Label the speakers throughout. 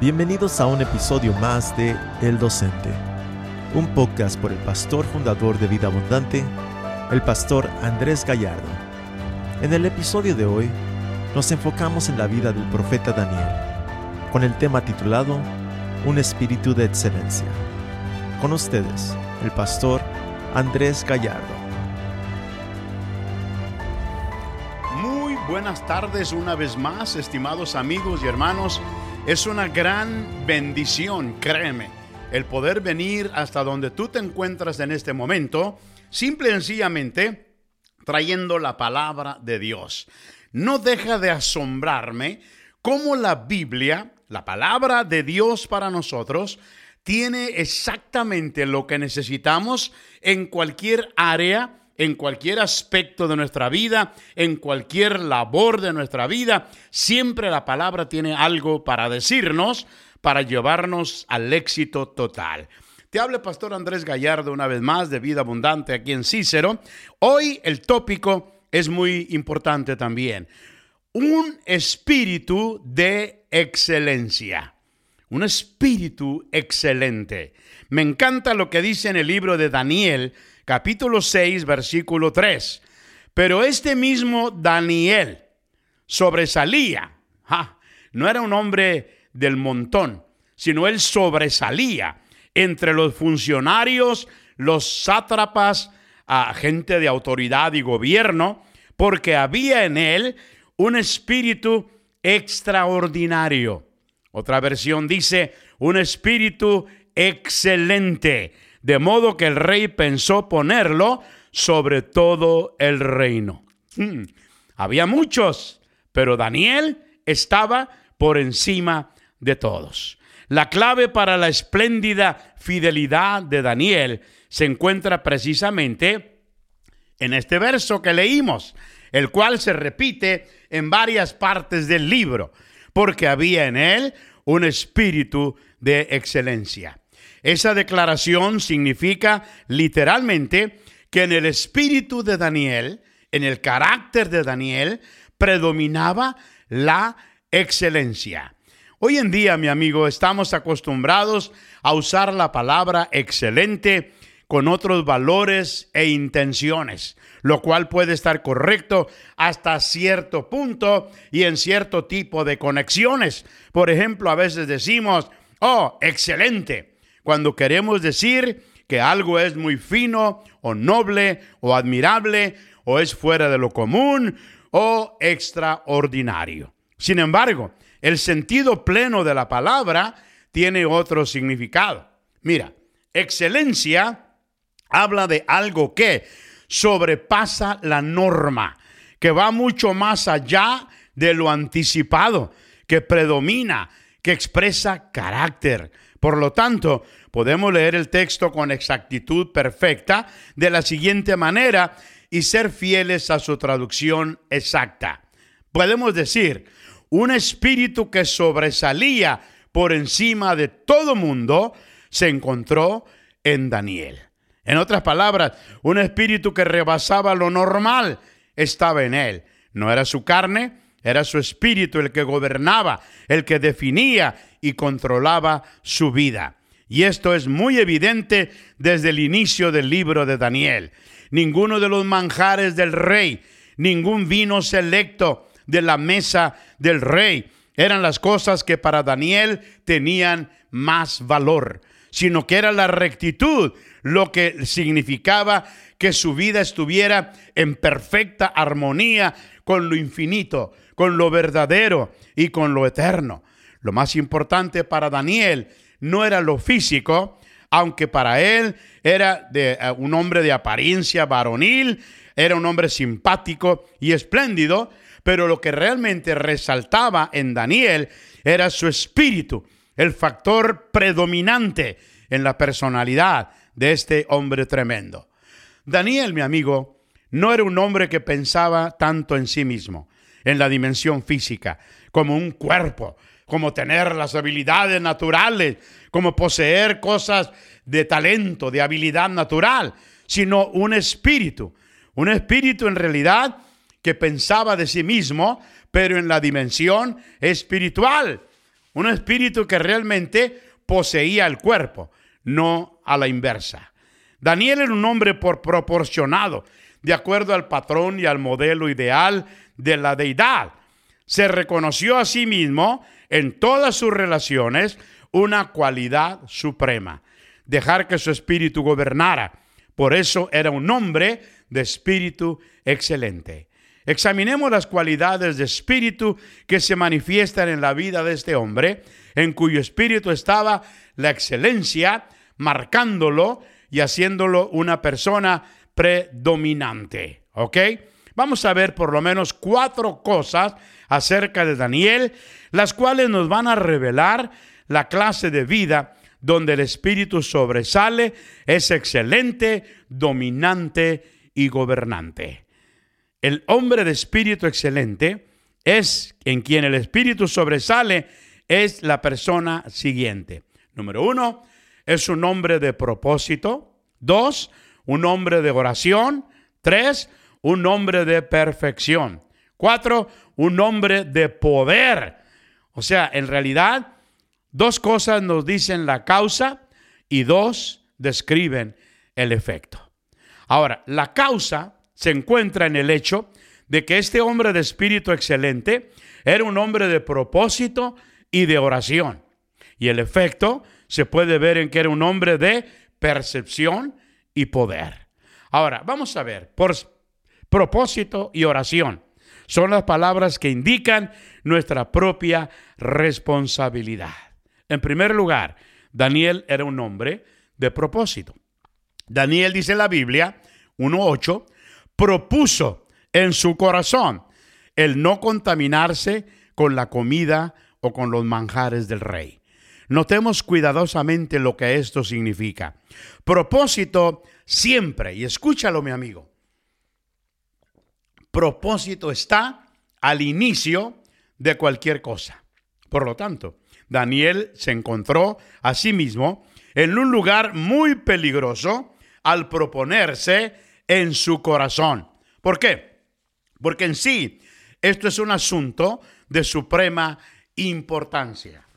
Speaker 1: Bienvenidos a un episodio más de El Docente, un podcast por el pastor fundador de Vida Abundante, el pastor Andrés Gallardo. En el episodio de hoy nos enfocamos en la vida del profeta Daniel, con el tema titulado Un espíritu de excelencia. Con ustedes, el pastor Andrés Gallardo.
Speaker 2: Muy buenas tardes una vez más, estimados amigos y hermanos. Es una gran bendición, créeme, el poder venir hasta donde tú te encuentras en este momento, simple y sencillamente trayendo la palabra de Dios. No deja de asombrarme cómo la Biblia, la palabra de Dios para nosotros, tiene exactamente lo que necesitamos en cualquier área en cualquier aspecto de nuestra vida, en cualquier labor de nuestra vida, siempre la palabra tiene algo para decirnos, para llevarnos al éxito total. Te habla Pastor Andrés Gallardo una vez más de Vida Abundante aquí en Cícero. Hoy el tópico es muy importante también. Un espíritu de excelencia. Un espíritu excelente. Me encanta lo que dice en el libro de Daniel, capítulo 6, versículo 3. Pero este mismo Daniel sobresalía. no era un hombre del montón, sino él sobresalía entre los funcionarios, los sátrapas, a gente de autoridad y gobierno, porque había en él un espíritu extraordinario. Otra versión dice, un espíritu excelente de modo que el rey pensó ponerlo sobre todo el reino. Hmm. Había muchos, pero Daniel estaba por encima de todos. La clave para la espléndida fidelidad de Daniel se encuentra precisamente en este verso que leímos, el cual se repite en varias partes del libro, porque había en él un espíritu de excelencia. Esa declaración significa literalmente que en el espíritu de Daniel, en el carácter de Daniel, predominaba la excelencia. Hoy en día, mi amigo, estamos acostumbrados a usar la palabra excelente con otros valores e intenciones, lo cual puede estar correcto hasta cierto punto y en cierto tipo de conexiones. Por ejemplo, a veces decimos, oh, excelente cuando queremos decir que algo es muy fino o noble o admirable o es fuera de lo común o extraordinario. Sin embargo, el sentido pleno de la palabra tiene otro significado. Mira, excelencia habla de algo que sobrepasa la norma, que va mucho más allá de lo anticipado, que predomina, que expresa carácter. Por lo tanto, podemos leer el texto con exactitud perfecta de la siguiente manera y ser fieles a su traducción exacta. Podemos decir, un espíritu que sobresalía por encima de todo mundo se encontró en Daniel. En otras palabras, un espíritu que rebasaba lo normal estaba en él. No era su carne, era su espíritu el que gobernaba, el que definía y controlaba su vida. Y esto es muy evidente desde el inicio del libro de Daniel. Ninguno de los manjares del rey, ningún vino selecto de la mesa del rey eran las cosas que para Daniel tenían más valor, sino que era la rectitud lo que significaba que su vida estuviera en perfecta armonía con lo infinito, con lo verdadero y con lo eterno. Lo más importante para Daniel no era lo físico, aunque para él era eh, un hombre de apariencia varonil, era un hombre simpático y espléndido, pero lo que realmente resaltaba en Daniel era su espíritu, el factor predominante en la personalidad de este hombre tremendo. Daniel, mi amigo, no era un hombre que pensaba tanto en sí mismo, en la dimensión física, como un cuerpo, como tener las habilidades naturales, como poseer cosas de talento, de habilidad natural, sino un espíritu. Un espíritu en realidad que pensaba de sí mismo, pero en la dimensión espiritual. un espíritu que realmente poseía el cuerpo, no a la inversa. Daniel era un hombre por proporcionado, de acuerdo al patrón y al modelo ideal de la deidad. Se reconoció a sí mismo en todas sus relaciones una cualidad suprema, dejar que su espíritu gobernara. Por eso era un hombre de espíritu excelente. Examinemos las cualidades de espíritu que se manifiestan en la vida de este hombre, en cuyo espíritu estaba la excelencia, marcándolo y haciéndolo una persona predominante. ¿Ok? Vamos a ver por lo menos cuatro cosas acerca de Daniel, las cuales nos van a revelar la clase de vida donde el espíritu sobresale, es excelente, dominante y gobernante. El hombre de espíritu excelente es en quien el espíritu sobresale, es la persona siguiente. Número uno, es un hombre de propósito. Dos, un hombre de oración. Tres, un hombre de perfección. Cuatro, un hombre de poder. O sea, en realidad, dos cosas nos dicen la causa y dos describen el efecto. Ahora, la causa se encuentra en el hecho de que este hombre de espíritu excelente era un hombre de propósito y de oración. Y el efecto se puede ver en que era un hombre de percepción y poder. Ahora, vamos a ver, por propósito y oración son las palabras que indican nuestra propia responsabilidad. En primer lugar, Daniel era un hombre de propósito. Daniel dice en la Biblia 1.8, propuso en su corazón el no contaminarse con la comida o con los manjares del rey. Notemos cuidadosamente lo que esto significa. Propósito siempre, y escúchalo mi amigo, propósito está al inicio de cualquier cosa. Por lo tanto, Daniel se encontró a sí mismo en un lugar muy peligroso al proponerse en su corazón. ¿Por qué? Porque en sí esto es un asunto de suprema importancia.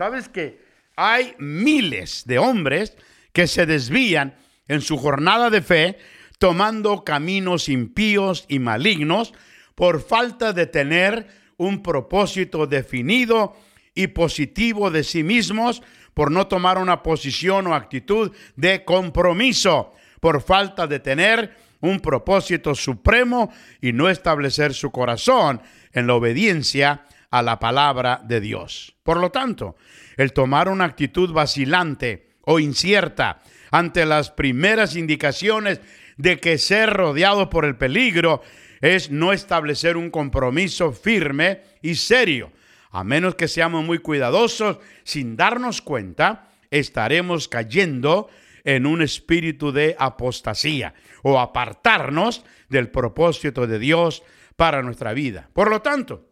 Speaker 2: ¿Sabes que hay miles de hombres que se desvían en su jornada de fe tomando caminos impíos y malignos por falta de tener un propósito definido y positivo de sí mismos, por no tomar una posición o actitud de compromiso por falta de tener un propósito supremo y no establecer su corazón en la obediencia a la palabra de Dios. Por lo tanto, el tomar una actitud vacilante o incierta ante las primeras indicaciones de que ser rodeado por el peligro es no establecer un compromiso firme y serio. A menos que seamos muy cuidadosos, sin darnos cuenta, estaremos cayendo en un espíritu de apostasía o apartarnos del propósito de Dios para nuestra vida. Por lo tanto,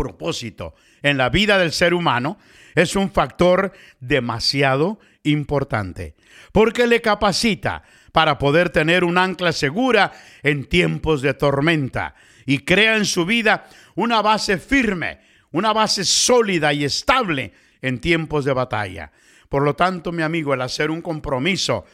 Speaker 2: propósito en la vida del ser humano es un factor demasiado importante porque le capacita para poder tener un ancla segura en tiempos de tormenta y crea en su vida una base firme, una base sólida y estable en tiempos de batalla. Por lo tanto, mi amigo, el hacer un compromiso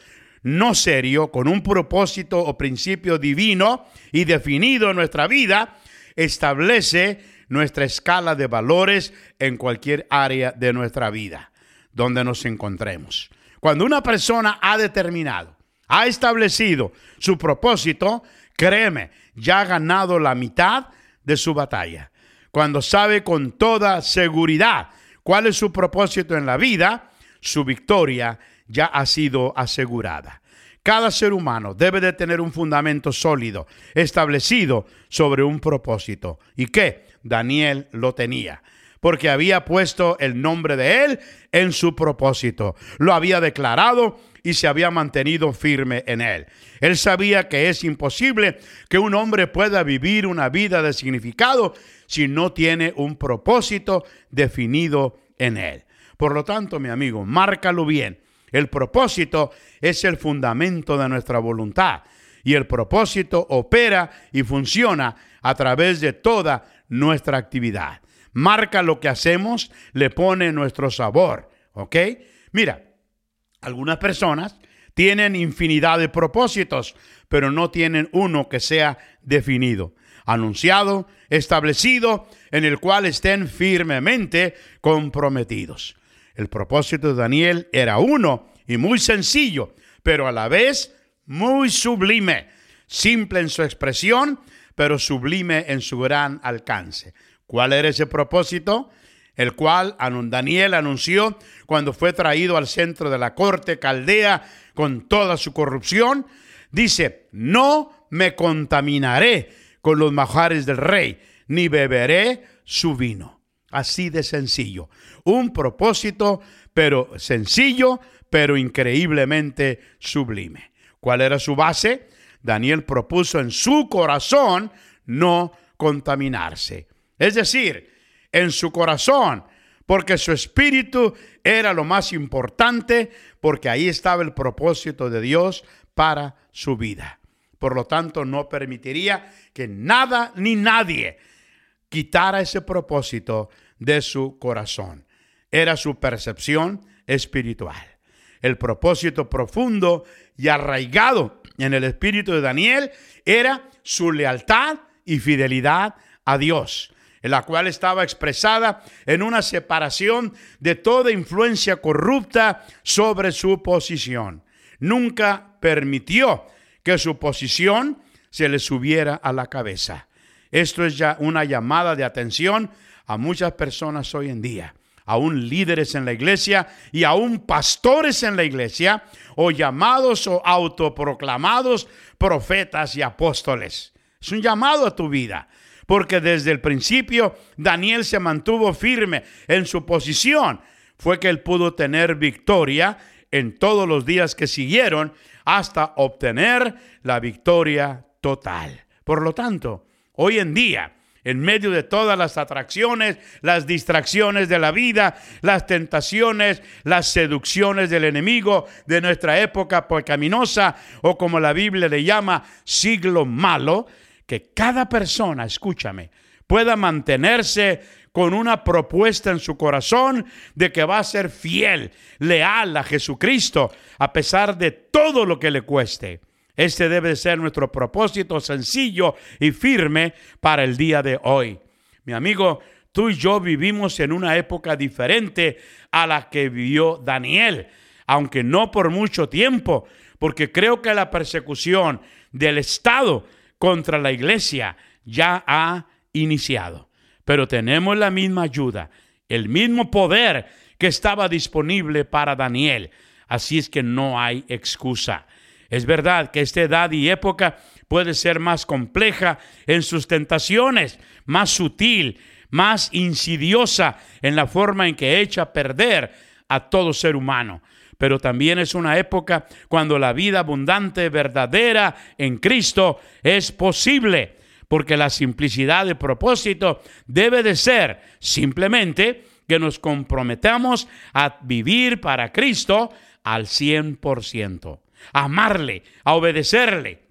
Speaker 2: no serio, con un propósito o principio divino y definido en nuestra vida, establece nuestra escala de valores en cualquier área de nuestra vida donde nos encontremos. Cuando una persona ha determinado, ha establecido su propósito, créeme, ya ha ganado la mitad de su batalla. Cuando sabe con toda seguridad cuál es su propósito en la vida, su victoria ya ha sido asegurada. Cada ser humano debe de tener un fundamento sólido, establecido sobre un propósito. ¿Y qué? Daniel lo tenía, porque había puesto el nombre de él en su propósito. Lo había declarado y se había mantenido firme en él. Él sabía que es imposible que un hombre pueda vivir una vida de significado si no tiene un propósito definido en él. Por lo tanto, mi amigo, márcalo bien. El propósito es el fundamento de nuestra voluntad y el propósito opera y funciona a través de toda nuestra actividad. marca lo que hacemos, le pone nuestro sabor. ¿Ok? Mira, algunas personas tienen infinidad de propósitos, pero no tienen uno que sea definido, anunciado, establecido, en el cual estén firmemente comprometidos. El propósito de Daniel era uno y muy sencillo, pero a la vez muy sublime, simple en su expresión, pero sublime en su gran alcance. ¿Cuál era ese propósito? El cual Daniel anunció cuando fue traído al centro de la corte caldea con toda su corrupción. Dice, no me contaminaré con los majares del rey, ni beberé su vino. Así de sencillo. Un propósito, pero sencillo, pero increíblemente sublime. ¿Cuál era su base? Daniel propuso en su corazón no contaminarse. Es decir, en su corazón, porque su espíritu era lo más importante, porque ahí estaba el propósito de Dios para su vida. Por lo tanto, no permitiría que nada ni nadie quitara ese propósito de su corazón. Era su percepción espiritual. El propósito profundo y arraigado en el espíritu de Daniel era su lealtad y fidelidad a Dios, en la cual estaba expresada en una separación de toda influencia corrupta sobre su posición. Nunca permitió que su posición se le subiera a la cabeza. Esto es ya una llamada de atención a muchas personas hoy en día aún líderes en la iglesia y aún pastores en la iglesia, o llamados o autoproclamados profetas y apóstoles. Es un llamado a tu vida, porque desde el principio Daniel se mantuvo firme en su posición. Fue que él pudo tener victoria en todos los días que siguieron hasta obtener la victoria total. Por lo tanto, hoy en día, en medio de todas las atracciones, las distracciones de la vida, las tentaciones, las seducciones del enemigo de nuestra época pecaminosa o como la Biblia le llama siglo malo, que cada persona, escúchame, pueda mantenerse con una propuesta en su corazón de que va a ser fiel, leal a Jesucristo, a pesar de todo lo que le cueste. Este debe ser nuestro propósito sencillo y firme para el día de hoy. Mi amigo, tú y yo vivimos en una época diferente a la que vivió Daniel, aunque no por mucho tiempo, porque creo que la persecución del Estado contra la iglesia ya ha iniciado. Pero tenemos la misma ayuda, el mismo poder que estaba disponible para Daniel. Así es que no hay excusa. Es verdad que esta edad y época puede ser más compleja en sus tentaciones, más sutil, más insidiosa en la forma en que echa a perder a todo ser humano. Pero también es una época cuando la vida abundante, verdadera en Cristo es posible, porque la simplicidad de propósito debe de ser simplemente que nos comprometamos a vivir para Cristo al 100% amarle, a obedecerle,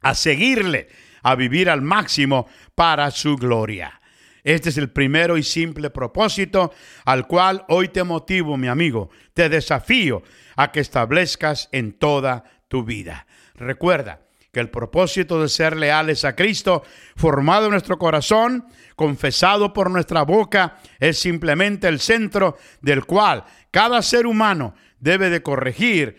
Speaker 2: a seguirle, a vivir al máximo para su gloria. Este es el primero y simple propósito al cual hoy te motivo, mi amigo, te desafío a que establezcas en toda tu vida. Recuerda que el propósito de ser leales a Cristo, formado en nuestro corazón, confesado por nuestra boca, es simplemente el centro del cual cada ser humano debe de corregir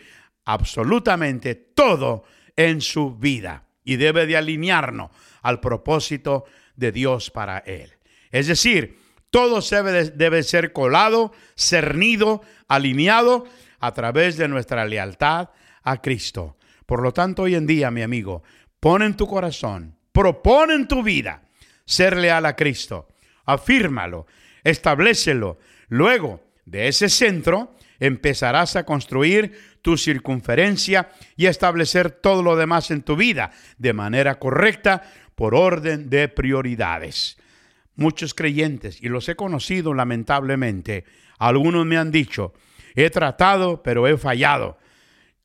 Speaker 2: absolutamente todo en su vida y debe de alinearnos al propósito de Dios para él. Es decir, todo debe, debe ser colado, cernido, alineado a través de nuestra lealtad a Cristo. Por lo tanto, hoy en día, mi amigo, pon en tu corazón, propone en tu vida ser leal a Cristo. Afírmalo, establecelo. Luego de ese centro, empezarás a construir tu circunferencia y establecer todo lo demás en tu vida de manera correcta por orden de prioridades. Muchos creyentes, y los he conocido lamentablemente, algunos me han dicho, he tratado, pero he fallado.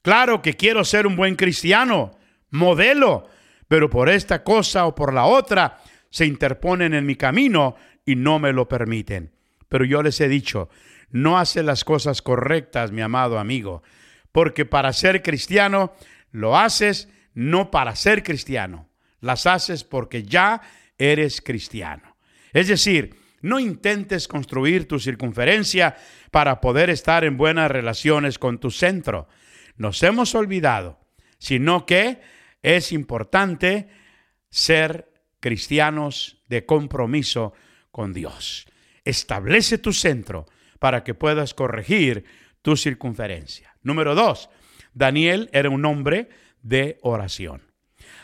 Speaker 2: Claro que quiero ser un buen cristiano, modelo, pero por esta cosa o por la otra se interponen en mi camino y no me lo permiten. Pero yo les he dicho, no hace las cosas correctas, mi amado amigo, porque para ser cristiano lo haces no para ser cristiano, las haces porque ya eres cristiano. Es decir, no intentes construir tu circunferencia para poder estar en buenas relaciones con tu centro. Nos hemos olvidado, sino que es importante ser cristianos de compromiso con Dios. Establece tu centro para que puedas corregir tu circunferencia. Número dos, Daniel era un hombre de oración.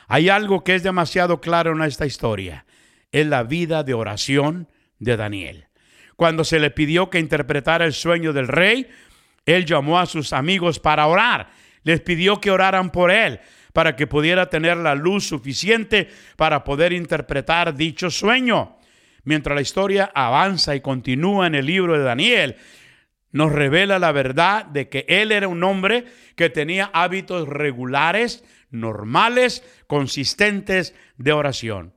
Speaker 2: Hay algo que es demasiado claro en esta historia. Es la vida de oración de Daniel. Cuando se le pidió que interpretara el sueño del rey, él llamó a sus amigos para orar. Les pidió que oraran por él para que pudiera tener la luz suficiente para poder interpretar dicho sueño. Mientras la historia avanza y continúa en el libro de Daniel, nos revela la verdad de que él era un hombre que tenía hábitos regulares, normales, consistentes de oración.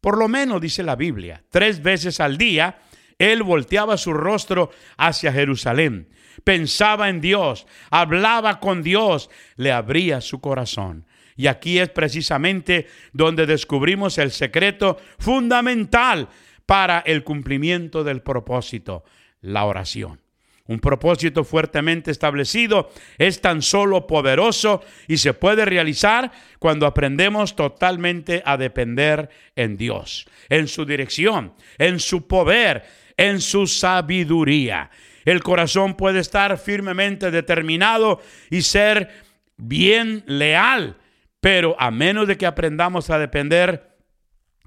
Speaker 2: Por lo menos, dice la Biblia, tres veces al día, él volteaba su rostro hacia Jerusalén, pensaba en Dios, hablaba con Dios, le abría su corazón. Y aquí es precisamente donde descubrimos el secreto fundamental para el cumplimiento del propósito, la oración. Un propósito fuertemente establecido es tan solo poderoso y se puede realizar cuando aprendemos totalmente a depender en Dios, en su dirección, en su poder, en su sabiduría. El corazón puede estar firmemente determinado y ser bien leal, pero a menos de que aprendamos a depender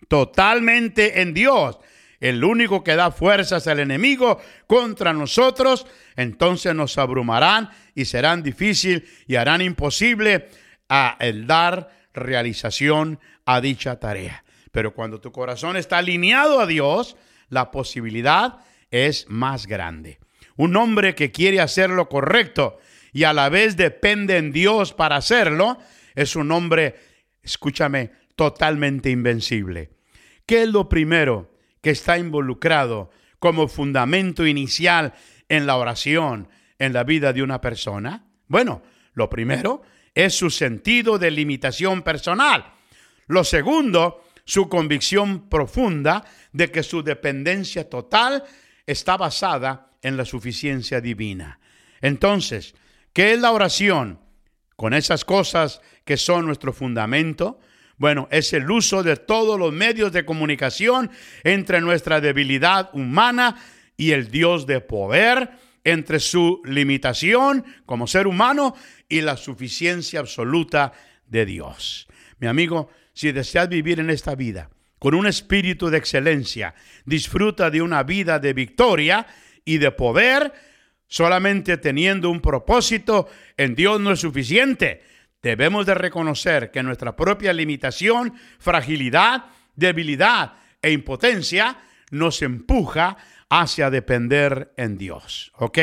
Speaker 2: totalmente en Dios, el único que da fuerzas al enemigo contra nosotros, entonces nos abrumarán y serán difícil y harán imposible a el dar realización a dicha tarea. Pero cuando tu corazón está alineado a Dios, la posibilidad es más grande. Un hombre que quiere hacer lo correcto y a la vez depende en Dios para hacerlo, es un hombre, escúchame, totalmente invencible. ¿Qué es lo primero que está involucrado como fundamento inicial en la oración en la vida de una persona? Bueno, lo primero es su sentido de limitación personal. Lo segundo, su convicción profunda de que su dependencia total está basada en la suficiencia divina. Entonces, ¿qué es la oración? Con esas cosas que son nuestro fundamento, bueno, es el uso de todos los medios de comunicación entre nuestra debilidad humana y el Dios de poder, entre su limitación como ser humano y la suficiencia absoluta de Dios. Mi amigo, si deseas vivir en esta vida con un espíritu de excelencia, disfruta de una vida de victoria y de poder, solamente teniendo un propósito en Dios no es suficiente Debemos de reconocer que nuestra propia limitación, fragilidad, debilidad e impotencia nos empuja hacia depender en Dios. ¿Ok?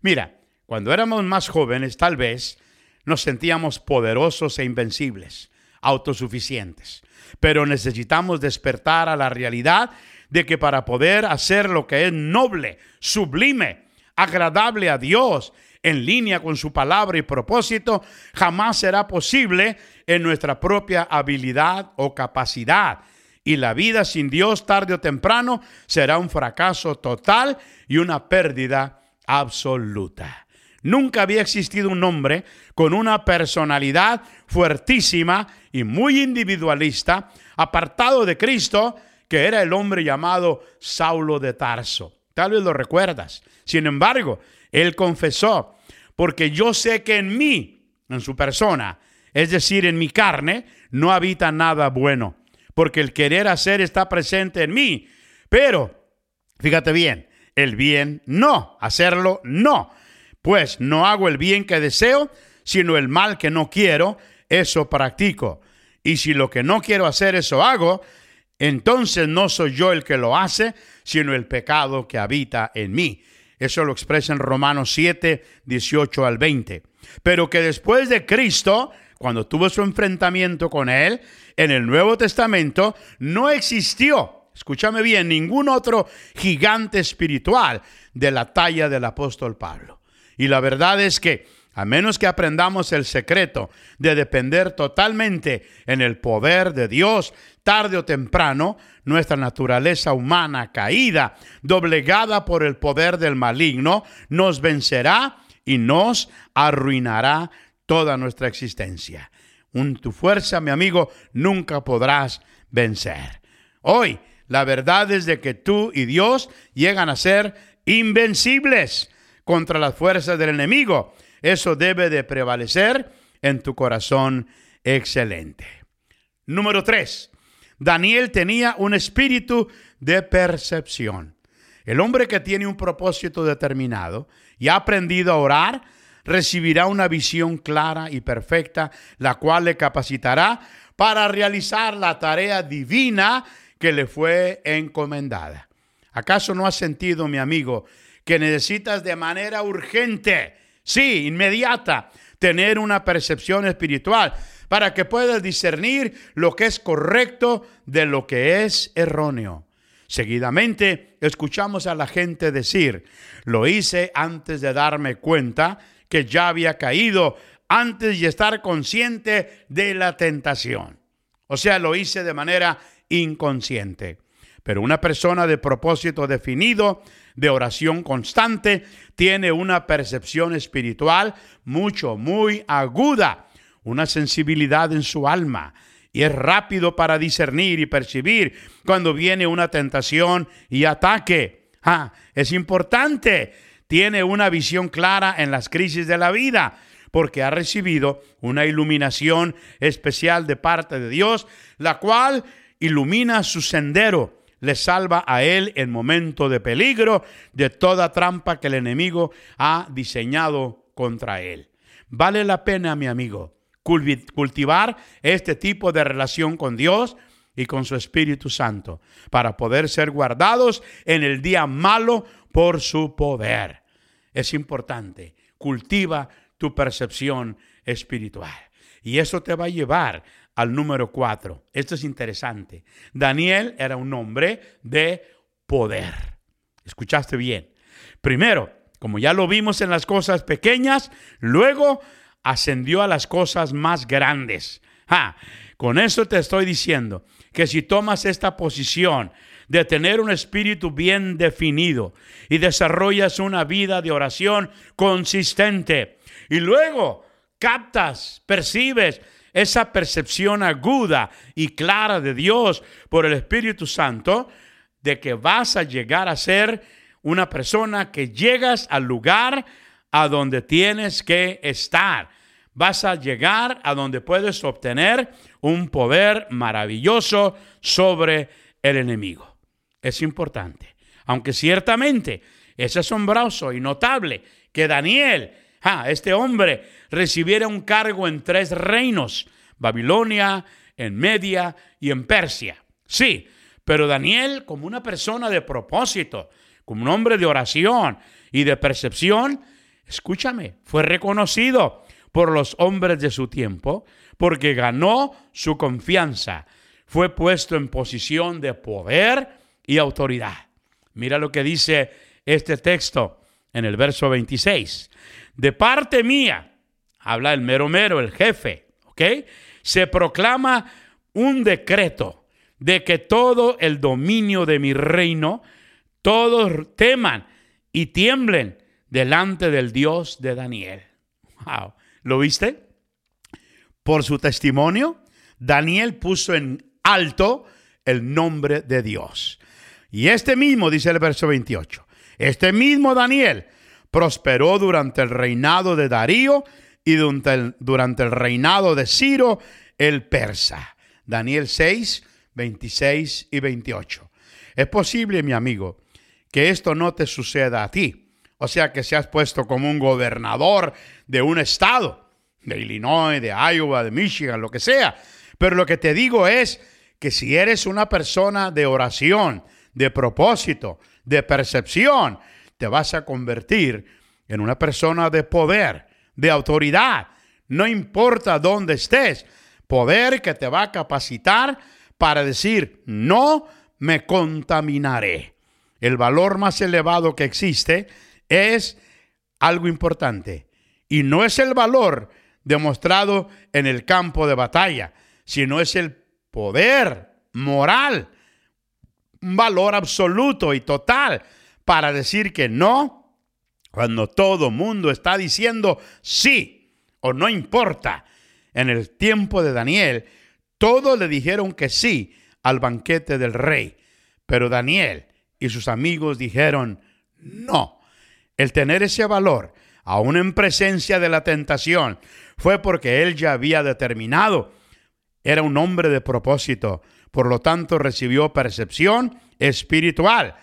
Speaker 2: Mira, cuando éramos más jóvenes, tal vez nos sentíamos poderosos e invencibles, autosuficientes. Pero necesitamos despertar a la realidad de que para poder hacer lo que es noble, sublime, agradable a Dios en línea con su palabra y propósito, jamás será posible en nuestra propia habilidad o capacidad. Y la vida sin Dios tarde o temprano será un fracaso total y una pérdida absoluta. Nunca había existido un hombre con una personalidad fuertísima y muy individualista, apartado de Cristo, que era el hombre llamado Saulo de Tarso. Tal vez lo recuerdas. Sin embargo, él confesó, porque yo sé que en mí, en su persona, es decir, en mi carne, no habita nada bueno, porque el querer hacer está presente en mí, pero, fíjate bien, el bien no, hacerlo no, pues no hago el bien que deseo, sino el mal que no quiero, eso practico. Y si lo que no quiero hacer, eso hago, entonces no soy yo el que lo hace, sino el pecado que habita en mí. Eso lo expresa en Romanos 7, 18 al 20. Pero que después de Cristo, cuando tuvo su enfrentamiento con Él, en el Nuevo Testamento no existió escúchame bien, ningún otro gigante espiritual de la talla del apóstol Pablo. Y la verdad es que a menos que aprendamos el secreto de depender totalmente en el poder de Dios, tarde o temprano, nuestra naturaleza humana caída, doblegada por el poder del maligno, nos vencerá y nos arruinará toda nuestra existencia. Un tu fuerza, mi amigo, nunca podrás vencer. Hoy, la verdad es de que tú y Dios llegan a ser invencibles contra las fuerzas del enemigo eso debe de prevalecer en tu corazón excelente. Número tres, Daniel tenía un espíritu de percepción. El hombre que tiene un propósito determinado y ha aprendido a orar, recibirá una visión clara y perfecta, la cual le capacitará para realizar la tarea divina que le fue encomendada. ¿Acaso no has sentido, mi amigo, que necesitas de manera urgente sí, inmediata, tener una percepción espiritual para que puedas discernir lo que es correcto de lo que es erróneo. Seguidamente escuchamos a la gente decir, lo hice antes de darme cuenta que ya había caído, antes de estar consciente de la tentación. O sea, lo hice de manera inconsciente. Pero una persona de propósito definido de oración constante, tiene una percepción espiritual mucho, muy aguda, una sensibilidad en su alma y es rápido para discernir y percibir cuando viene una tentación y ataque. Ah, es importante, tiene una visión clara en las crisis de la vida porque ha recibido una iluminación especial de parte de Dios, la cual ilumina su sendero le salva a él en momento de peligro de toda trampa que el enemigo ha diseñado contra él. Vale la pena, mi amigo, cultivar este tipo de relación con Dios y con su Espíritu Santo para poder ser guardados en el día malo por su poder. Es importante, cultiva tu percepción espiritual. Y eso te va a llevar al número cuatro. Esto es interesante. Daniel era un hombre de poder. Escuchaste bien. Primero, como ya lo vimos en las cosas pequeñas, luego ascendió a las cosas más grandes. con eso te estoy diciendo que si tomas esta posición de tener un espíritu bien definido y desarrollas una vida de oración consistente y luego captas, percibes esa percepción aguda y clara de Dios por el Espíritu Santo, de que vas a llegar a ser una persona que llegas al lugar a donde tienes que estar. Vas a llegar a donde puedes obtener un poder maravilloso sobre el enemigo. Es importante. Aunque ciertamente es asombroso y notable que Daniel este hombre recibiera un cargo en tres reinos, Babilonia, en Media y en Persia. Sí, pero Daniel, como una persona de propósito, como un hombre de oración y de percepción, escúchame, fue reconocido por los hombres de su tiempo porque ganó su confianza, fue puesto en posición de poder y autoridad. Mira lo que dice este texto en el verso 26. De parte mía, habla el mero mero, el jefe, ¿ok? Se proclama un decreto de que todo el dominio de mi reino, todos teman y tiemblen delante del Dios de Daniel. Wow. ¿Lo viste? Por su testimonio, Daniel puso en alto el nombre de Dios. Y este mismo, dice el verso 28, este mismo Daniel prosperó durante el reinado de Darío y durante el, reinado de Ciro el persa. Daniel 6, 26 y 28. Es posible, mi amigo, que esto no te suceda a ti. O sea, que seas puesto como un gobernador de un estado, de Illinois, de Iowa, de Michigan, lo que sea. Pero lo que te digo es que si eres una persona de oración, de propósito, de percepción, te vas a convertir en una persona de poder, de autoridad. No importa dónde estés, poder que te va a capacitar para decir, no me contaminaré. El valor más elevado que existe es algo importante. Y no es el valor demostrado en el campo de batalla, sino es el poder moral, un valor absoluto y total para decir que no, cuando todo mundo está diciendo sí o no importa. En el tiempo de Daniel, todos le dijeron que sí al banquete del rey, pero Daniel y sus amigos dijeron no. El tener ese valor, aún en presencia de la tentación, fue porque él ya había determinado. Era un hombre de propósito, por lo tanto recibió percepción espiritual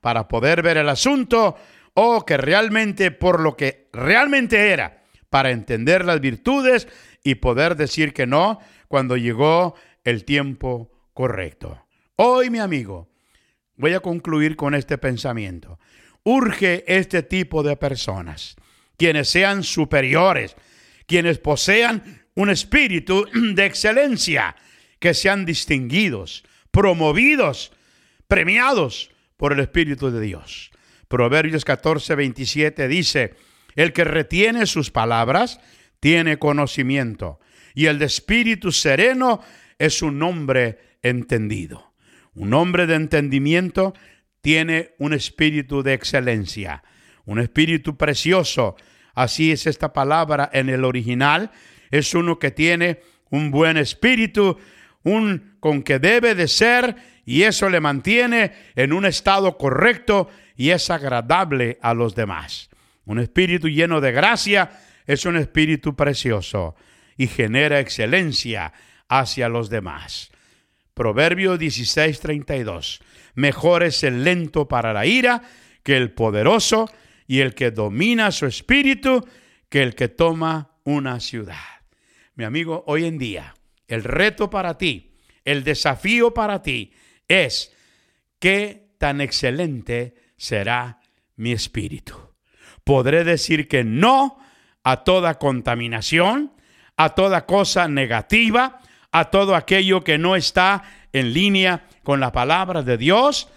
Speaker 2: para poder ver el asunto o que realmente por lo que realmente era, para entender las virtudes y poder decir que no cuando llegó el tiempo correcto. Hoy, mi amigo, voy a concluir con este pensamiento. Urge este tipo de personas, quienes sean superiores, quienes posean un espíritu de excelencia, que sean distinguidos, promovidos, premiados por el Espíritu de Dios. Proverbios 14, 27 dice, el que retiene sus palabras tiene conocimiento, y el de espíritu sereno es un hombre entendido. Un hombre de entendimiento tiene un espíritu de excelencia, un espíritu precioso. Así es esta palabra en el original. Es uno que tiene un buen espíritu, un con que debe de ser y eso le mantiene en un estado correcto y es agradable a los demás. Un espíritu lleno de gracia es un espíritu precioso y genera excelencia hacia los demás. Proverbio 16:32. Mejor es el lento para la ira que el poderoso y el que domina su espíritu que el que toma una ciudad. Mi amigo, hoy en día, el reto para ti, el desafío para ti es qué tan excelente será mi espíritu. Podré decir que no a toda contaminación, a toda cosa negativa, a todo aquello que no está en línea con la palabra de Dios.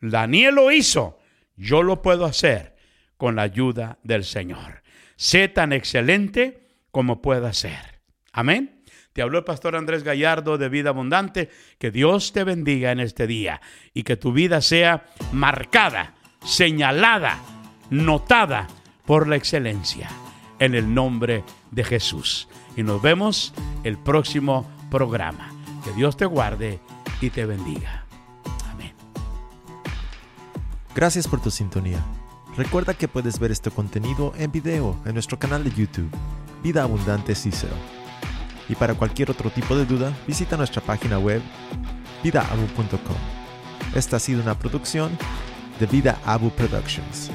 Speaker 2: Daniel lo hizo, yo lo puedo hacer con la ayuda del Señor. Sé tan excelente como pueda ser. Amén. Te habló el pastor Andrés Gallardo de Vida Abundante. Que Dios te bendiga en este día y que tu vida sea marcada, señalada, notada por la excelencia en el nombre de Jesús. Y nos vemos el próximo programa. Que Dios te guarde y te bendiga. Amén.
Speaker 1: Gracias por tu sintonía. Recuerda que puedes ver este contenido en video en nuestro canal de YouTube, Vida Abundante Cicero y para cualquier otro tipo de duda, visita nuestra página web vidaabu.com. Esta ha sido una producción de Vida Abu Productions.